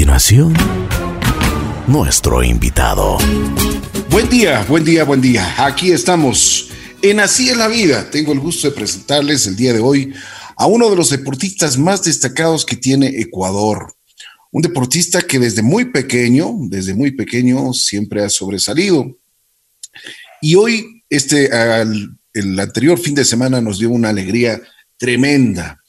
continuación, nuestro invitado. Buen día, buen día, buen día. Aquí estamos en Así es la vida. Tengo el gusto de presentarles el día de hoy a uno de los deportistas más destacados que tiene Ecuador. Un deportista que desde muy pequeño, desde muy pequeño siempre ha sobresalido. Y hoy, este, el anterior fin de semana nos dio una alegría tremenda.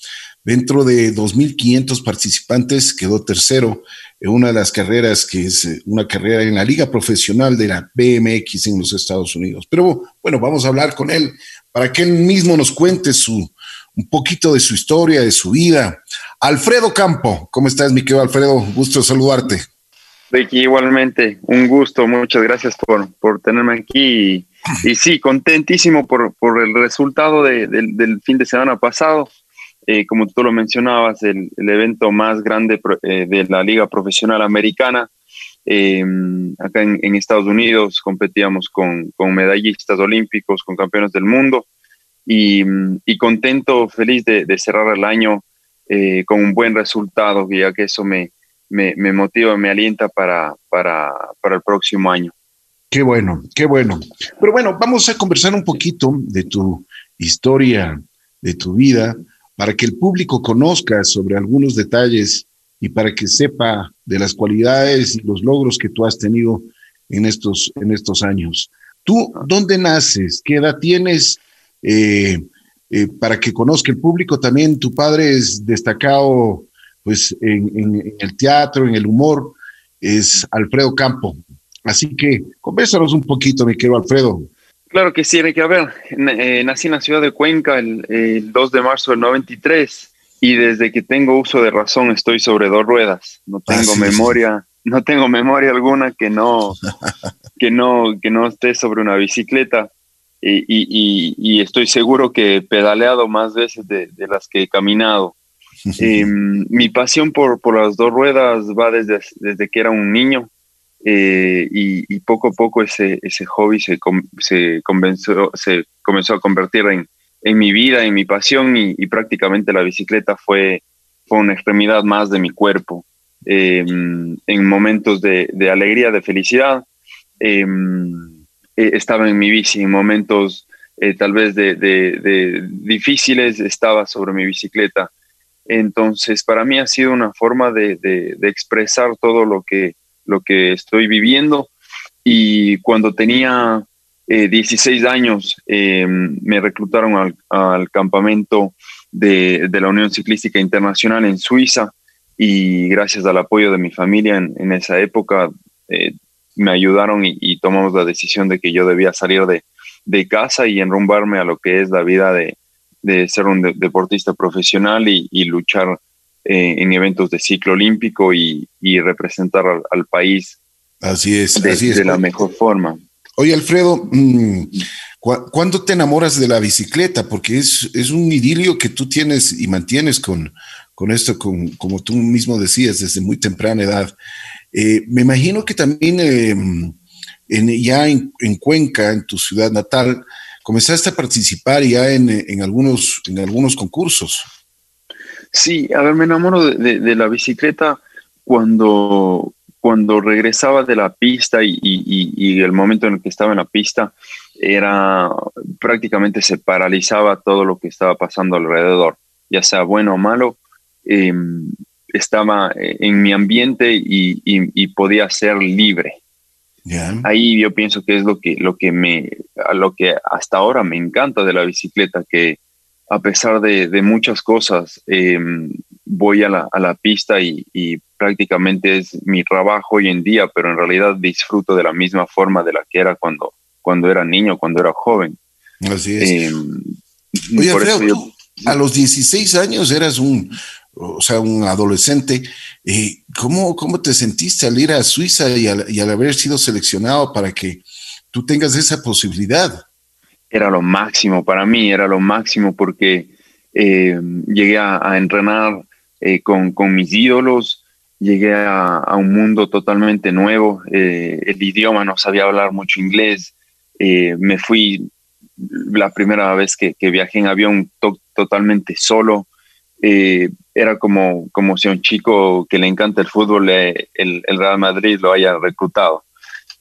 Dentro de 2.500 participantes quedó tercero en una de las carreras que es eh, una carrera en la liga profesional de la BMX en los Estados Unidos. Pero bueno, vamos a hablar con él para que él mismo nos cuente su, un poquito de su historia, de su vida. Alfredo Campo, ¿cómo estás, mi querido Alfredo? Gusto saludarte. Ricky, igualmente, un gusto, muchas gracias por, por tenerme aquí. Y, sí, contentísimo por, por el resultado del fin de semana pasado. Eh, como tú lo mencionabas, el, el evento más grande eh, de la Liga Profesional Americana. Eh, acá en, Estados Unidos competíamos con, con, medallistas olímpicos, con campeones del mundo y, y contento, feliz de, de, cerrar el año con un buen resultado, ya que eso me, me, me motiva, me alienta para, para, para el próximo año. Qué bueno, qué bueno. Pero bueno, vamos a conversar un poquito de tu historia, de tu vida, para que el público conozca sobre algunos detalles y para que sepa de las cualidades y los logros que tú has tenido en estos, en estos años. ¿Tú dónde naces? ¿Qué edad tienes? Eh, eh, para que conozca el público también, tu padre es destacado pues, en, en, el teatro, en el humor, es Alfredo Campo. Así que conversanos un poquito, mi querido Alfredo. Claro que sí, hay que ver. Eh, nací en la ciudad de Cuenca el, 2 de marzo del 93 y desde que tengo uso de razón estoy sobre dos ruedas. No ah, tengo memoria, no tengo memoria alguna que no, que no, que no esté sobre una bicicleta. Y, estoy seguro que he pedaleado más veces de, las que he caminado. Em, mi pasión por, por las dos ruedas va desde, desde que era un niño. Eh, y, poco a poco ese, ese hobby se, se, convenció, se comenzó a convertir en, en mi vida, en mi pasión y, prácticamente la bicicleta fue, fue, una extremidad más de mi cuerpo. Em, en momentos de, de, alegría, de felicidad, em, eh, estaba en mi bici, en momentos eh, tal vez de, de, difíciles, estaba sobre mi bicicleta. Entonces, para mí ha sido una forma de, expresar todo lo que, lo que estoy viviendo. Y cuando tenía 16 eh, años, eh, me reclutaron al, campamento de, la Unión Ciclística Internacional en Suiza y gracias al apoyo de mi familia en, esa época eh, me ayudaron y, tomamos la decisión de que yo debía salir de, casa y enrumbarme a lo que es la vida de, ser un deportista profesional y luchar eh, en eventos de ciclo olímpico y, representar al, país así es, de, así es. de la mejor forma. Oye, Alfredo, mm, ¿cuándo te enamoras de la bicicleta? Porque es, es un idilio que tú tienes y mantienes con, con esto, con, como tú mismo decías, desde muy temprana edad. Eh, me imagino que también eh, en, ya en, Cuenca, en tu ciudad natal, comenzaste a participar ya en, en, algunos, en algunos concursos. Sí, a ver, me enamoro de, la bicicleta cuando, cuando regresaba de la pista y, el momento en el que estaba en la pista era prácticamente se paralizaba todo lo que estaba pasando alrededor, ya sea bueno o malo, em, estaba en mi ambiente y, podía ser libre. Ahí yo pienso que es lo que, lo que me, a lo que hasta ahora me encanta de la bicicleta, que a pesar de, muchas cosas, em, voy a la, pista y, prácticamente es mi trabajo hoy en día, pero en realidad disfruto de la misma forma de la que era cuando, cuando era niño, cuando era joven. Así es. Em, Oye, Alfredo, a los 16 años eras un, o sea, un adolescente. Eh, ¿cómo, ¿Cómo te sentiste al ir a Suiza y al haber sido seleccionado para que tú tengas esa posibilidad? Era lo máximo para mí, era lo máximo porque eh, llegué a, entrenar eh, con, mis ídolos, llegué a, un mundo totalmente nuevo, eh, el idioma no sabía hablar mucho inglés, me fui la primera vez que, viajé en avión totalmente solo, era como, como si un chico que le encanta el fútbol, el, Real Madrid lo haya reclutado.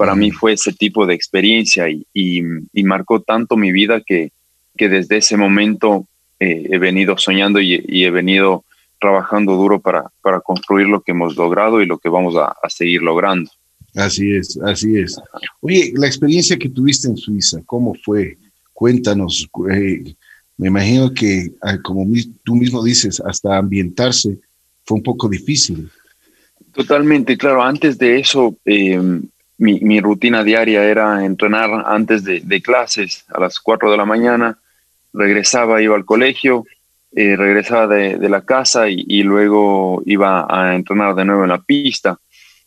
Para mí fue ese tipo de experiencia y, y, marcó tanto mi vida que, que desde ese momento eh, he venido soñando y, y, he venido trabajando duro para, para construir lo que hemos logrado y lo que vamos a, a seguir logrando. Así es, así es. Oye, la experiencia que tuviste en Suiza, ¿cómo fue? Cuéntanos. Eh, me imagino que, ah, como tú mismo dices, hasta ambientarse fue un poco difícil. Totalmente, claro. Antes de eso, em, mi, rutina diaria era entrenar antes de, clases a las 4 de la mañana, regresaba, iba al colegio, eh, regresaba de, la casa y, luego iba a entrenar de nuevo en la pista.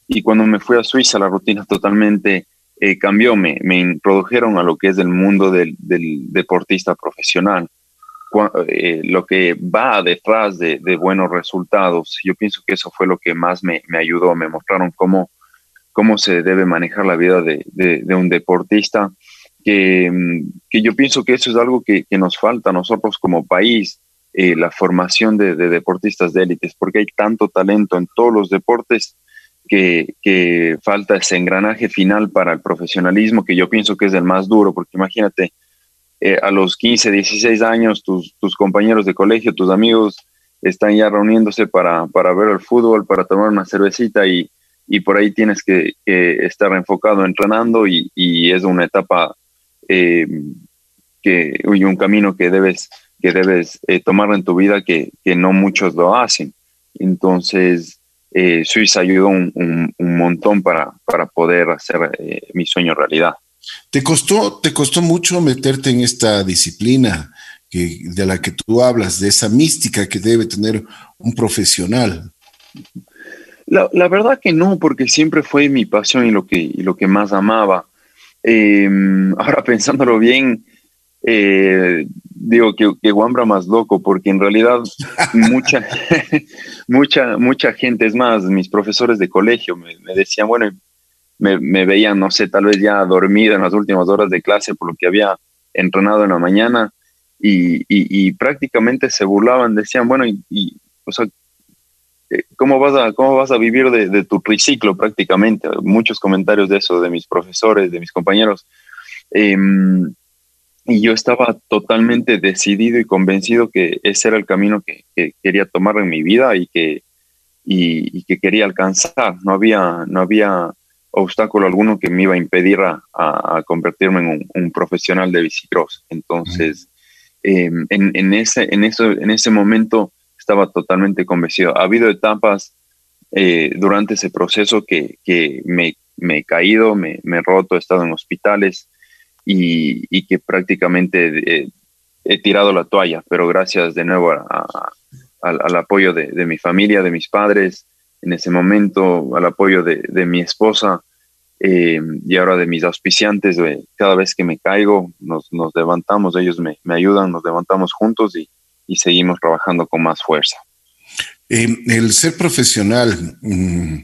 Y cuando me fui a Suiza, la rutina totalmente eh, cambió, me, me, introdujeron a lo que es el mundo del, deportista profesional. Eh, lo que va detrás de, buenos resultados. Yo pienso que eso fue lo que más me, ayudó. Me mostraron cómo, cómo se debe manejar la vida de, un deportista, que, que, yo pienso que eso es algo que, nos falta a nosotros como país, eh, la formación de, deportistas de élites, porque hay tanto talento en todos los deportes que, falta ese engranaje final para el profesionalismo, que yo pienso que es el más duro, porque imagínate, eh, a los 15, 16 años, tus, tus, compañeros de colegio, tus amigos están ya reuniéndose para, para ver el fútbol, para tomar una cervecita y, y por ahí tienes que, estar enfocado entrenando y, y es una etapa eh, que, y un camino que debes, que debes eh, tomar en tu vida que, que no muchos lo hacen. Entonces, eh, Suiza ayudó un, montón para, para poder hacer eh, mi sueño realidad. ¿Te costó, ¿Te costó mucho meterte en esta disciplina que, de la que tú hablas, de esa mística que debe tener un profesional? La, verdad que no, porque siempre fue mi pasión y lo que, lo que más amaba. Em, ahora pensándolo bien, eh, digo que, que Wambra más loco, porque en realidad mucha, mucha, mucha gente, es más, mis profesores de colegio me, decían, bueno, me, veían, no sé, tal vez ya dormido en las últimas horas de clase por lo que había entrenado en la mañana y, prácticamente se burlaban, decían, bueno, y, o sea, ¿cómo vas a, cómo vas a vivir de, tu triciclo prácticamente? Muchos comentarios de eso, de mis profesores, de mis compañeros. Em, y yo estaba totalmente decidido y convencido que ese era el camino que, quería tomar en mi vida y que, y, que quería alcanzar. No había, no había obstáculo alguno que me iba a impedir a, convertirme en un, profesional de bicicross. Entonces, em, en, ese, en, eso, en ese momento estaba totalmente convencido. Ha habido etapas eh, durante ese proceso que, me, he caído, me, me he roto, he estado en hospitales, y, que prácticamente eh, he tirado la toalla, pero gracias de nuevo al apoyo de, mi familia, de mis padres, en ese momento, al apoyo de, mi esposa eh, y ahora de mis auspiciantes, cada vez que me caigo, nos, levantamos, ellos me, ayudan, nos levantamos juntos y, seguimos trabajando con más fuerza. Eh, el ser profesional mm,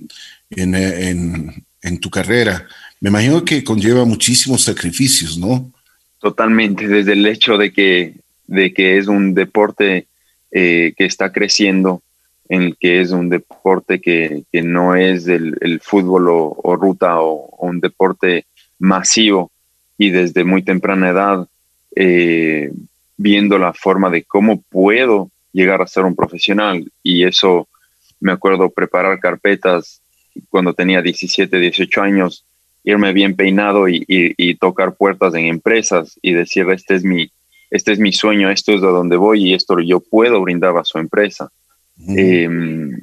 en tu carrera, me imagino que conlleva muchísimos sacrificios, ¿no? Totalmente, desde el hecho de que, de que es un deporte eh, que está creciendo, en el que es un deporte que, no es el, fútbol o, ruta o, un deporte masivo y desde muy temprana edad eh, viendo la forma de cómo puedo llegar a ser un profesional y eso me acuerdo preparar carpetas cuando tenía 17, 18 años irme bien peinado y, tocar puertas en empresas y decir, este es mi, este es mi sueño, esto es de donde voy y esto yo puedo brindar a su empresa. Em,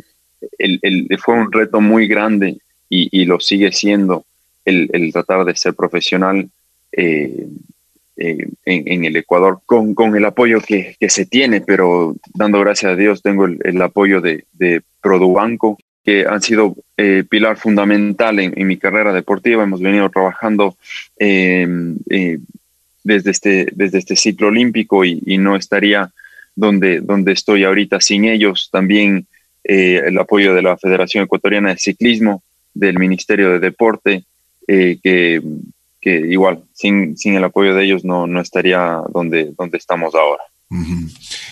fue un reto muy grande y, lo sigue siendo el, tratar de ser profesional eh, eh, en, el Ecuador con, con el apoyo que, se tiene, pero dando gracias a Dios tengo el, apoyo de, de Produbanco que han sido eh, pilar fundamental en, mi carrera deportiva. Hemos venido trabajando em, eh, desde, este, desde este ciclo olímpico y, no estaría donde, donde estoy ahorita sin ellos. También eh, el apoyo de la Federación Ecuatoriana de Ciclismo, del Ministerio de Deporte, que, que, igual sin, sin el apoyo de ellos no, no estaría donde, donde estamos ahora.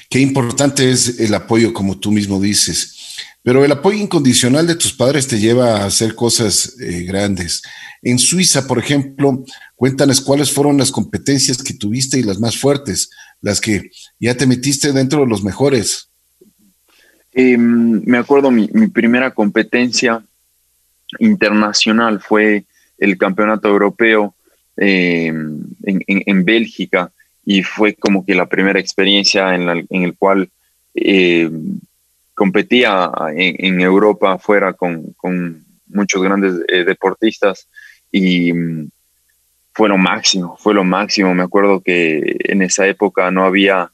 Qué importante es el apoyo, como tú mismo dices. Pero el apoyo incondicional de tus padres te lleva a hacer cosas eh, grandes. En Suiza, por ejemplo, cuéntanos cuáles fueron las competencias que tuviste y las más fuertes, las que ya te metiste dentro de los mejores. Em, me acuerdo mi, primera competencia internacional fue el campeonato europeo em, en, Bélgica y fue como que la primera experiencia en, la, el cual em, competía en, Europa fuera con, muchos grandes eh, deportistas y fue lo máximo, fue lo máximo. Me acuerdo que en esa época no había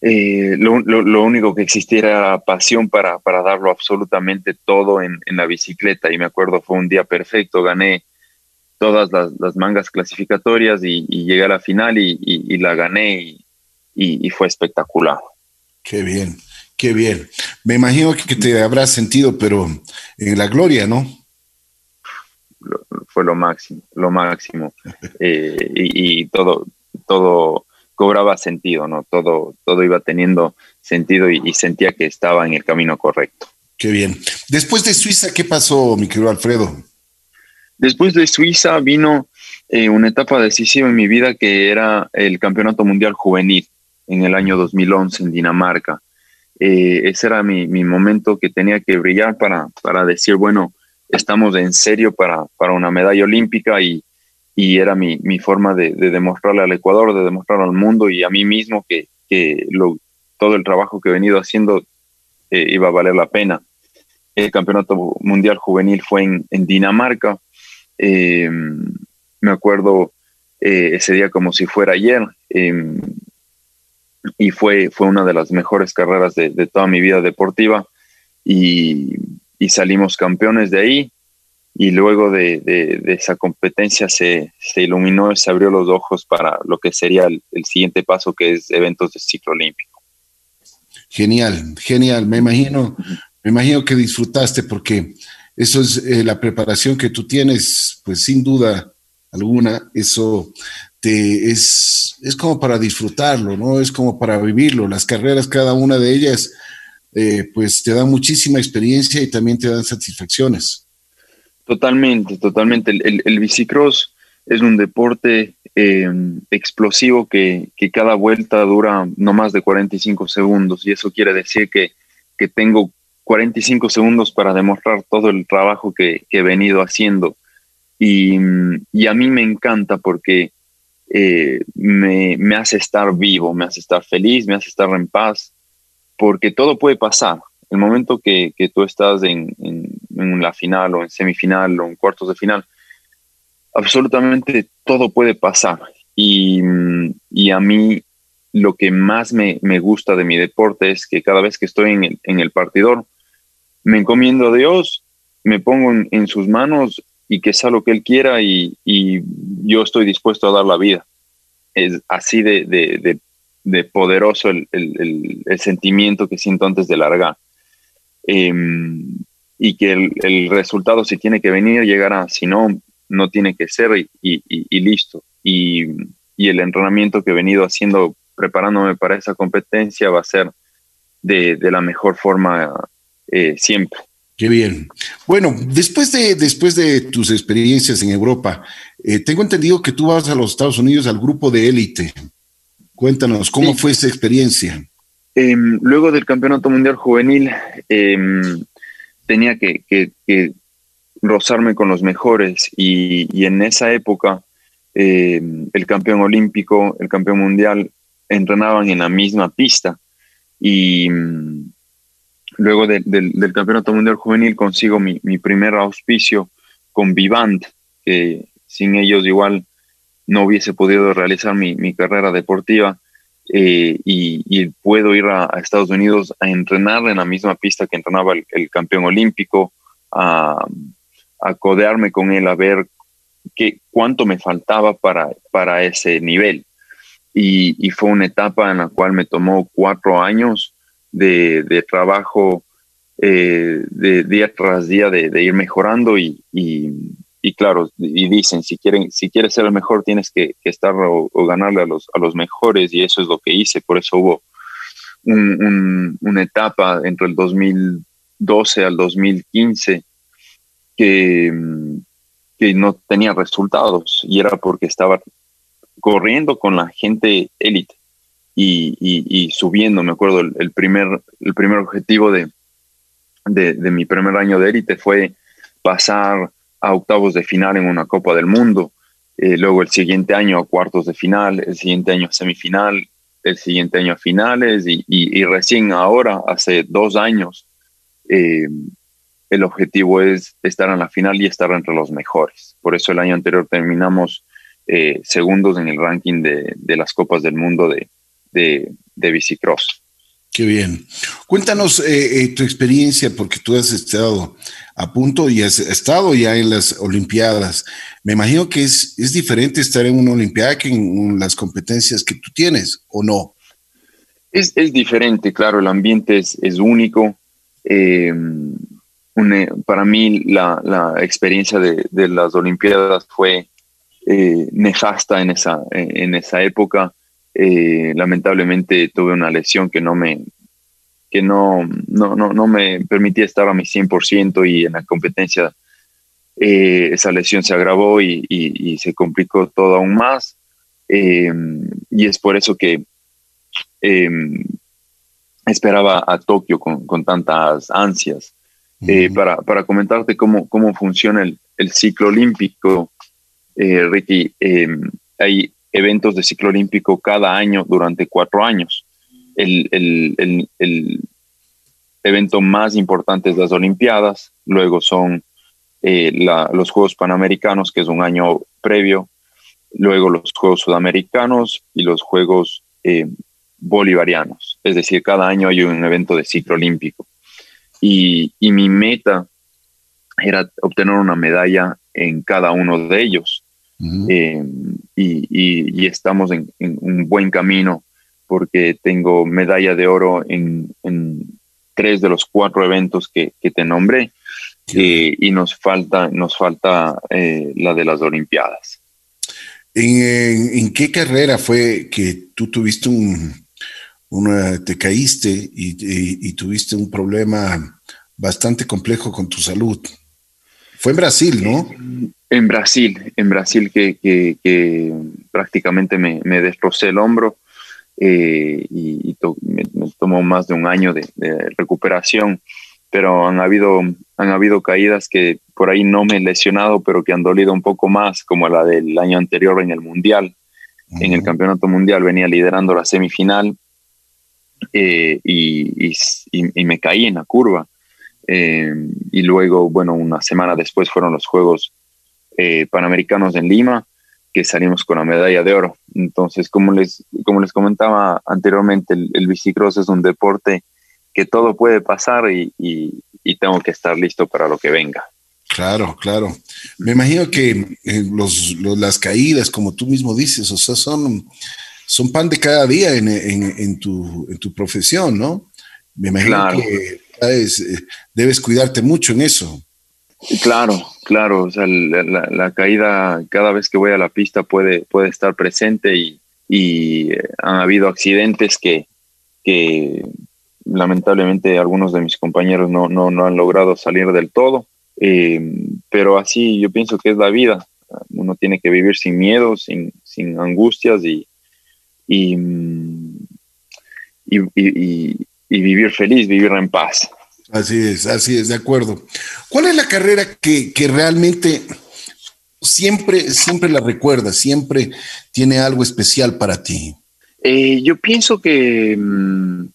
eh, lo, único que existía era pasión para, para darlo absolutamente todo en, la bicicleta. Y me acuerdo, fue un día perfecto, gané todas las, mangas clasificatorias y, llegué a la final y, la gané y, fue espectacular. Qué bien, qué bien. Me imagino que te habrás sentido, pero en la gloria, ¿no? fue lo máximo, lo máximo. Eh, y, todo, todo cobraba sentido, ¿no? Todo, todo iba teniendo sentido y, sentía que estaba en el camino correcto. Qué bien. Después de Suiza, ¿qué pasó, mi querido Alfredo? Después de Suiza vino eh, una etapa decisiva en mi vida que era el Campeonato Mundial Juvenil en el año 2011 en Dinamarca. Eh, ese era mi, momento que tenía que brillar para, para decir, bueno, estamos en serio para, para una medalla olímpica y, y era mi, mi forma de, demostrarle al Ecuador, de demostrarle al mundo y a mí mismo que, que lo, todo el trabajo que he venido haciendo eh, iba a valer la pena. El Campeonato Mundial Juvenil fue en, en Dinamarca. Eh, me acuerdo eh, ese día como si fuera ayer. y fue, fue una de las mejores carreras de, de toda mi vida deportiva. Y, y salimos campeones de ahí y luego de, esa competencia se, se, iluminó, se abrió los ojos para lo que sería el, siguiente paso, que es eventos de ciclo olímpico. Genial, genial. Me imagino, me imagino que disfrutaste porque eso es eh, la preparación que tú tienes, pues sin duda alguna, eso te es, es como para disfrutarlo, ¿no? Es como para vivirlo. Las carreras, cada una de ellas, eh, pues te dan muchísima experiencia y también te dan satisfacciones. Totalmente, totalmente. El, el, bicicross es un deporte eh, explosivo que, cada vuelta dura no más de 45 segundos y eso quiere decir que, tengo 45 segundos para demostrar todo el trabajo que, he venido haciendo. Y, a mí me encanta porque eh, me, hace estar vivo, me hace estar feliz, me hace estar en paz, porque todo puede pasar el momento que, tú estás en, la final o en semifinal o en cuartos de final, absolutamente todo puede pasar. Y, a mí lo que más me, gusta de mi deporte es que cada vez que estoy en el partidor, me encomiendo a Dios, me pongo en, sus manos y que sea lo que Él quiera y, yo estoy dispuesto a dar la vida. Es así de, poderoso el, sentimiento que siento antes de largar. Em, y que el, resultado si tiene que venir llegará, si no, no tiene que ser y, listo. Y, el entrenamiento que he venido haciendo, preparándome para esa competencia, va a ser de, la mejor forma eh, siempre. Qué bien. Bueno, después de, después de tus experiencias en Europa, eh, tengo entendido que tú vas a los Estados Unidos al grupo de élite. Cuéntanos, ¿cómo fue esa experiencia? Em, luego del Campeonato Mundial Juvenil, em, tenía que, rozarme con los mejores y, en esa época em, el campeón olímpico, el campeón mundial entrenaban en la misma pista y luego del Campeonato Mundial Juvenil consigo mi, primer auspicio con Vivant, que sin ellos igual no hubiese podido realizar mi carrera deportiva eh, y, puedo ir a, Estados Unidos a entrenar en la misma pista que entrenaba el, campeón olímpico, a, codearme con él, a ver qué, cuánto me faltaba para, para ese nivel. Y, fue una etapa en la cual me tomó cuatro años de, trabajo eh, de día tras día, de, ir mejorando y, y claro, y dicen, si, quieren, si quieres ser el mejor, tienes que, estar o, ganarle a los, a los mejores, y eso es lo que hice, por eso hubo una etapa entre el 2012 al 2015 que, que no tenía resultados, y era porque estaba corriendo con la gente élite y, subiendo. Me acuerdo, el, primer, el primer objetivo de, de, mi primer año de élite fue pasar a octavos de final en una Copa del Mundo. Eh, luego el siguiente año a cuartos de final, el siguiente año a semifinal, el siguiente año a finales y, recién ahora, hace dos años, eh, el objetivo es estar en la final y estar entre los mejores. Por eso el año anterior terminamos eh, segundos en el ranking de, de, las Copas del Mundo de, de, de bicicross. Qué bien. Cuéntanos eh, eh, tu experiencia, porque tú has estado a punto y has estado ya en las Olimpiadas. Me imagino que es, es diferente estar en una Olimpiada que en las competencias que tú tienes, ¿o no? Es, es diferente, claro, el ambiente es, es único. Eh, para mí la, la experiencia de, de, las Olimpiadas fue nefasta en esa, en esa época. Eh, lamentablemente tuve una lesión que no me que no, no, no, me permitía estar a mi 100% y en la competencia eh, esa lesión se agravó y, se complicó todo aún más. Eh, y es por eso que esperaba a Tokio con, con tantas ansias. para, para, comentarte cómo, cómo funciona el, el ciclo olímpico, Ricky, hay eventos de ciclo olímpico cada año durante cuatro años. El, evento más importante es las Olimpiadas, luego son eh, los Juegos Panamericanos, que es un año previo, luego los Juegos Sudamericanos y los Juegos eh, Bolivarianos. Es decir, cada año hay un evento de ciclo olímpico. Y, y mi meta era obtener una medalla en cada uno de ellos. Eh, y, estamos en, un buen camino porque tengo medalla de oro en, tres de los cuatro eventos que, te nombré eh, y nos falta, nos falta eh, la de las Olimpiadas. ¿En, qué carrera fue que tú tuviste un, una, te caíste y, y tuviste un problema bastante complejo con tu salud? Fue en Brasil, ¿no? En Brasil, en Brasil que, prácticamente me, me, destrocé el hombro eh, y, me, tomó más de un año de, recuperación, pero han habido, han habido caídas que por ahí no me he lesionado, pero que han dolido un poco más, como la del año anterior en el Mundial. En el Campeonato Mundial venía liderando la semifinal eh, y, y, me caí en la curva. Eh, y luego, bueno, una semana después fueron los Juegos eh, Panamericanos en Lima, que salimos con la medalla de oro. Entonces, como les, como les comentaba anteriormente, el, bicicross es un deporte que todo puede pasar y, tengo que estar listo para lo que venga. Claro, claro. Me imagino que eh, los, las caídas, como tú mismo dices, o sea, son, son pan de cada día en, en, tu, en tu profesión, ¿no? Me imagino que eh, debes cuidarte mucho en eso. Claro, claro, la, caída cada vez que voy a la pista puede, puede estar presente y, eh, han habido accidentes que, lamentablemente algunos de mis compañeros no, no, han logrado salir del todo, eh, pero así yo pienso que es la vida, uno tiene que vivir sin miedo, sin, sin angustias y, y, y vivir feliz, vivir en paz. Así es, así es, de acuerdo. ¿Cuál es la carrera que, realmente siempre, siempre la recuerdas, siempre tiene algo especial para ti? Eh, yo pienso que mm,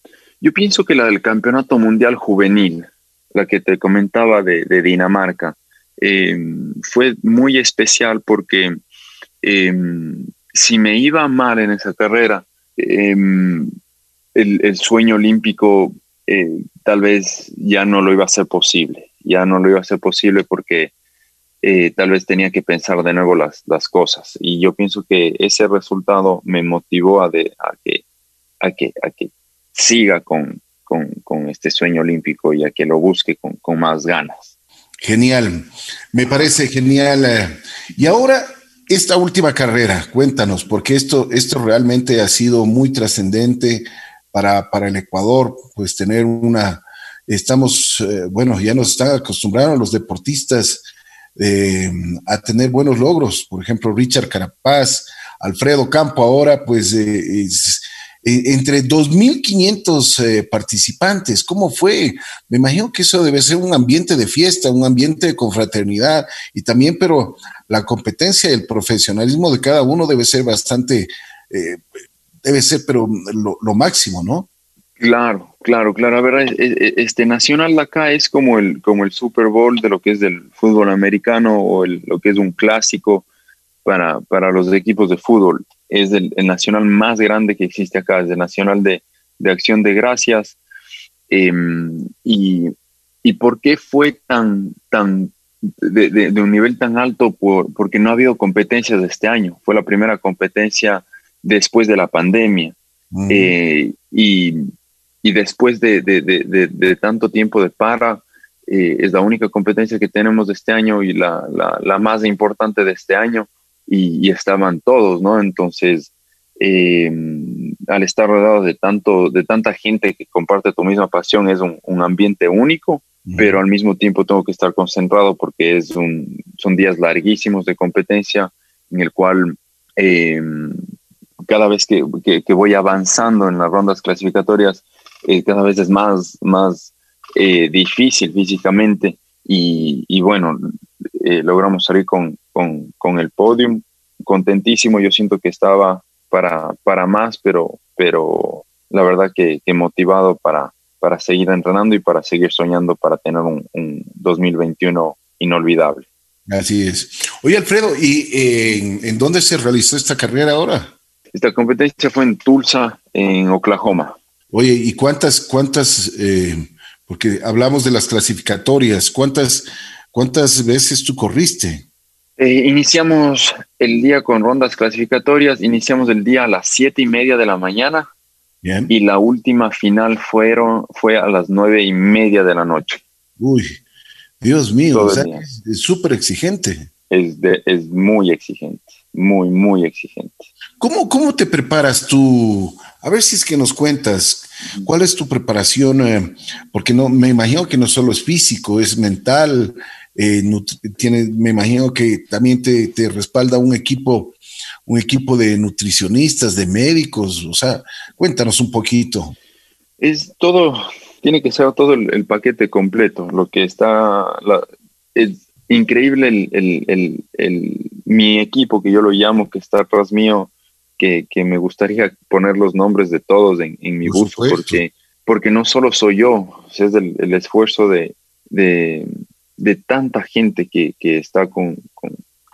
yo pienso que la del campeonato mundial juvenil, la que te comentaba de, Dinamarca, eh, fue muy especial porque eh, si me iba mal en esa carrera, el, el, sueño olímpico eh, tal vez ya no lo iba a ser posible, ya no lo iba a ser posible porque eh, tal vez tenía que pensar de nuevo las, las, cosas. Y yo pienso que ese resultado me motivó a, de, a, que, a, que, a que siga con, con, con, este sueño olímpico y a que lo busque con, con más ganas. Genial, me parece genial. Y ahora, esta última carrera, cuéntanos, porque esto, esto realmente ha sido muy trascendente para, para el Ecuador, pues tener una, estamos, eh, bueno, ya nos están acostumbrados los deportistas eh, a tener buenos logros. Por ejemplo, Richard Carapaz, Alfredo Campo ahora, pues eh, entre 2.500 participantes. ¿Cómo fue? Me imagino que eso debe ser un ambiente de fiesta, un ambiente de confraternidad y también, pero la competencia y el profesionalismo de cada uno debe ser bastante, debe ser, pero lo máximo, ¿no? Claro, claro, claro. A ver, este Nacional acá es como el, como el Super Bowl de lo que es del fútbol americano o el, lo que es un clásico para, para los equipos de fútbol. Es el, Nacional más grande que existe acá, es el Nacional de, de Acción de Gracias. Em, y, y, por qué fue tan, tan de, de, un nivel tan alto? Por, porque no ha habido competencias este año. Fue la primera competencia después de la pandemia. Eh, y y después de, tanto tiempo de para, eh, es la única competencia que tenemos de este año y la, más importante de este año y, estaban todos, ¿no? Entonces, em, al estar rodeado de, tanto, de tanta gente que comparte tu misma pasión, es un, ambiente único, pero al mismo tiempo tengo que estar concentrado porque es un, son días larguísimos de competencia en el cual... cada vez que, voy avanzando en las rondas clasificatorias, eh, cada vez es más, más eh, difícil físicamente y, bueno, eh, logramos salir con, con, el podium, contentísimo, yo siento que estaba para, para más, pero, pero la verdad que, motivado para, para seguir entrenando y para seguir soñando para tener un, 2021 inolvidable. Así es. Oye, Alfredo, ¿y en, en, dónde se realizó esta carrera ahora? Esta competencia fue en Tulsa, en Oklahoma. Oye, ¿y cuántas, cuántas, eh, porque hablamos de las clasificatorias, cuántas, cuántas veces tú corriste? Eh, iniciamos el día con rondas clasificatorias, iniciamos el día a las siete y media de la mañana. Bien. Y la última final fueron, fue a las nueve y media de la noche. Uy, Dios mío, es súper exigente. Es, es muy exigente, muy, muy exigente. ¿Cómo, ¿Cómo te preparas tú? A ver si es que nos cuentas, ¿cuál es tu preparación? Eh, porque no, me imagino que no solo es físico, es mental, eh, tiene, me imagino que también te, te, respalda un equipo, un equipo de nutricionistas, de médicos, o sea, cuéntanos un poquito. Es todo, tiene que ser todo el, paquete completo, lo que está, es increíble el, el, el, mi equipo, que yo lo llamo, que está atrás mío, que, me gustaría poner los nombres de todos en, mi bus, porque, porque no solo soy yo, es el, esfuerzo de, de, tanta gente que, está con,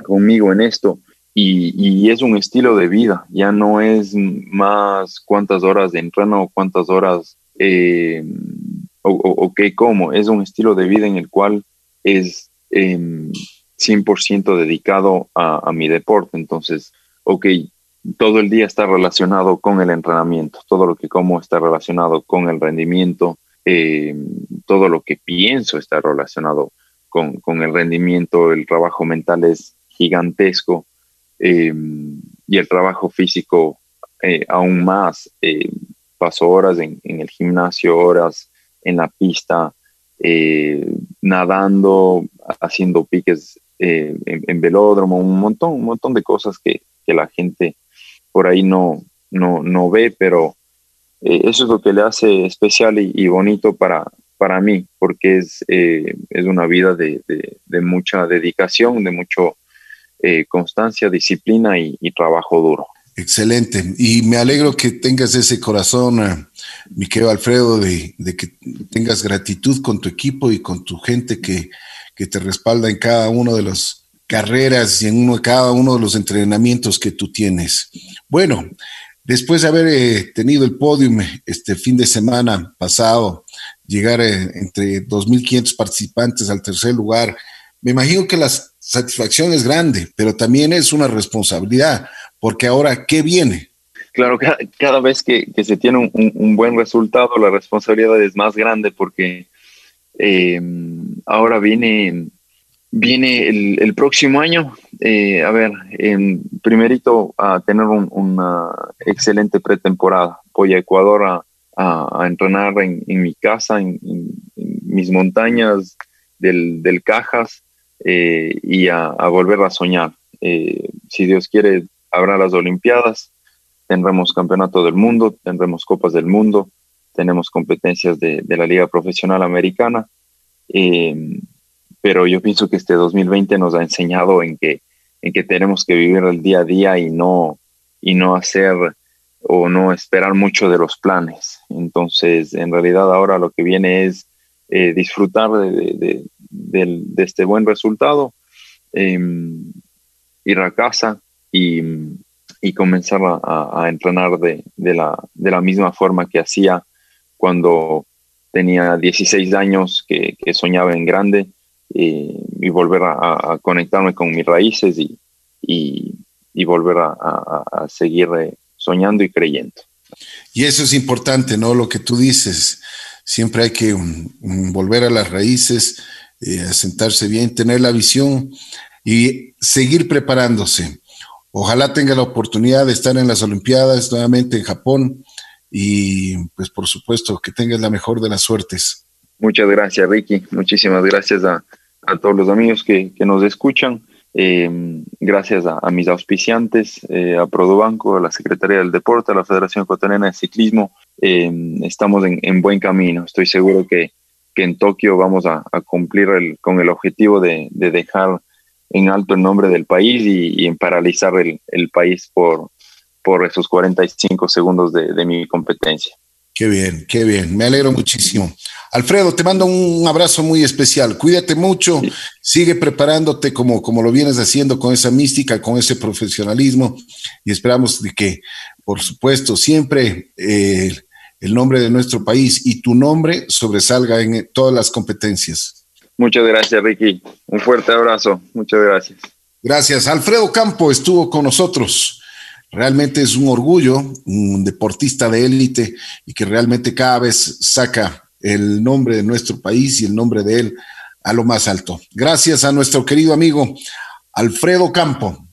conmigo en esto. Y, es un estilo de vida, ya no es más cuántas horas de entreno o cuántas horas eh, o, qué como, es un estilo de vida en el cual es 100% em, dedicado a, mi deporte. Entonces, ok, todo el día está relacionado con el entrenamiento, todo lo que como está relacionado con el rendimiento, eh, todo lo que pienso está relacionado con, el rendimiento, el trabajo mental es gigantesco eh, y el trabajo físico eh, aún más. paso horas en, el gimnasio, horas en la pista, nadando, haciendo piques en, velódromo, un montón, un montón de cosas que, que la gente por ahí no, no, no ve, pero eh, eso es lo que le hace especial y, bonito para, para mí, porque es, eh, es una vida de, de, mucha dedicación, de mucha eh, constancia, disciplina y, trabajo duro. Excelente. Y me alegro que tengas ese corazón, mi querido Alfredo, de, que tengas gratitud con tu equipo y con tu gente que, que te respalda en cada uno de las carreras y en uno, cada uno de los entrenamientos que tú tienes. Bueno, después de haber eh, tenido el podium este fin de semana pasado, llegar eh, entre 2.500 participantes al tercer lugar, me imagino que la satisfacción es grande, pero también es una responsabilidad, porque ahora, ¿qué viene? Claro, cada, vez que, se tiene un, buen resultado, la responsabilidad es más grande porque eh, ahora viene viene el, próximo año, eh, a ver, en, primerito a tener una excelente pretemporada. Voy a Ecuador a, entrenar en, mi casa, en, mis montañas del, Cajas eh, y a, volver a soñar. Eh, si Dios quiere, habrá las Olimpiadas, tendremos Campeonato del Mundo, tendremos Copas del Mundo, tenemos competencias de, la Liga Profesional Americana pero yo pienso que este 2020 nos ha enseñado en que, en que tenemos que vivir el día a día y no, y no hacer o no esperar mucho de los planes. Entonces, en realidad ahora lo que viene es eh, disfrutar de, este buen resultado, em, ir a casa y, comenzar a, entrenar de, la, misma forma que hacía cuando tenía 16 años, que, soñaba en grande y, volver a, conectarme con mis raíces y, volver a, seguir eh, soñando y creyendo. Y eso es importante, ¿no? Lo que tú dices, siempre hay que volver a las raíces, eh, sentarse bien, tener la visión y seguir preparándose. Ojalá tenga la oportunidad de estar en las Olimpiadas nuevamente en Japón y pues por supuesto que tengas la mejor de las suertes. Muchas gracias, Ricky. Muchísimas gracias a, a todos los amigos que, que nos escuchan. Eh, gracias a, mis auspiciantes, eh, a Produbanco, a la Secretaría del Deporte, a la Federación Ecuatoriana de Ciclismo, eh, estamos en, en, buen camino. Estoy seguro que, que en Tokio vamos a, cumplir con el objetivo de, de, dejar en alto el nombre del país y, y en paralizar el, el, país por, por esos 45 segundos de, de mi competencia. Qué bien, qué bien. Me alegro muchísimo. Alfredo, te mando un abrazo muy especial. Cuídate mucho, sigue preparándote como, como lo vienes haciendo con esa mística, con ese profesionalismo y esperamos de que, por supuesto, siempre eh, el nombre de nuestro país y tu nombre sobresalga en todas las competencias. Muchas gracias, Ricky. Un fuerte abrazo. Muchas gracias. Gracias. Alfredo Campo estuvo con nosotros. Realmente es un orgullo, un deportista de élite y que realmente cada vez saca el nombre de nuestro país y el nombre de él a lo más alto. Gracias a nuestro querido amigo Alfredo Campo.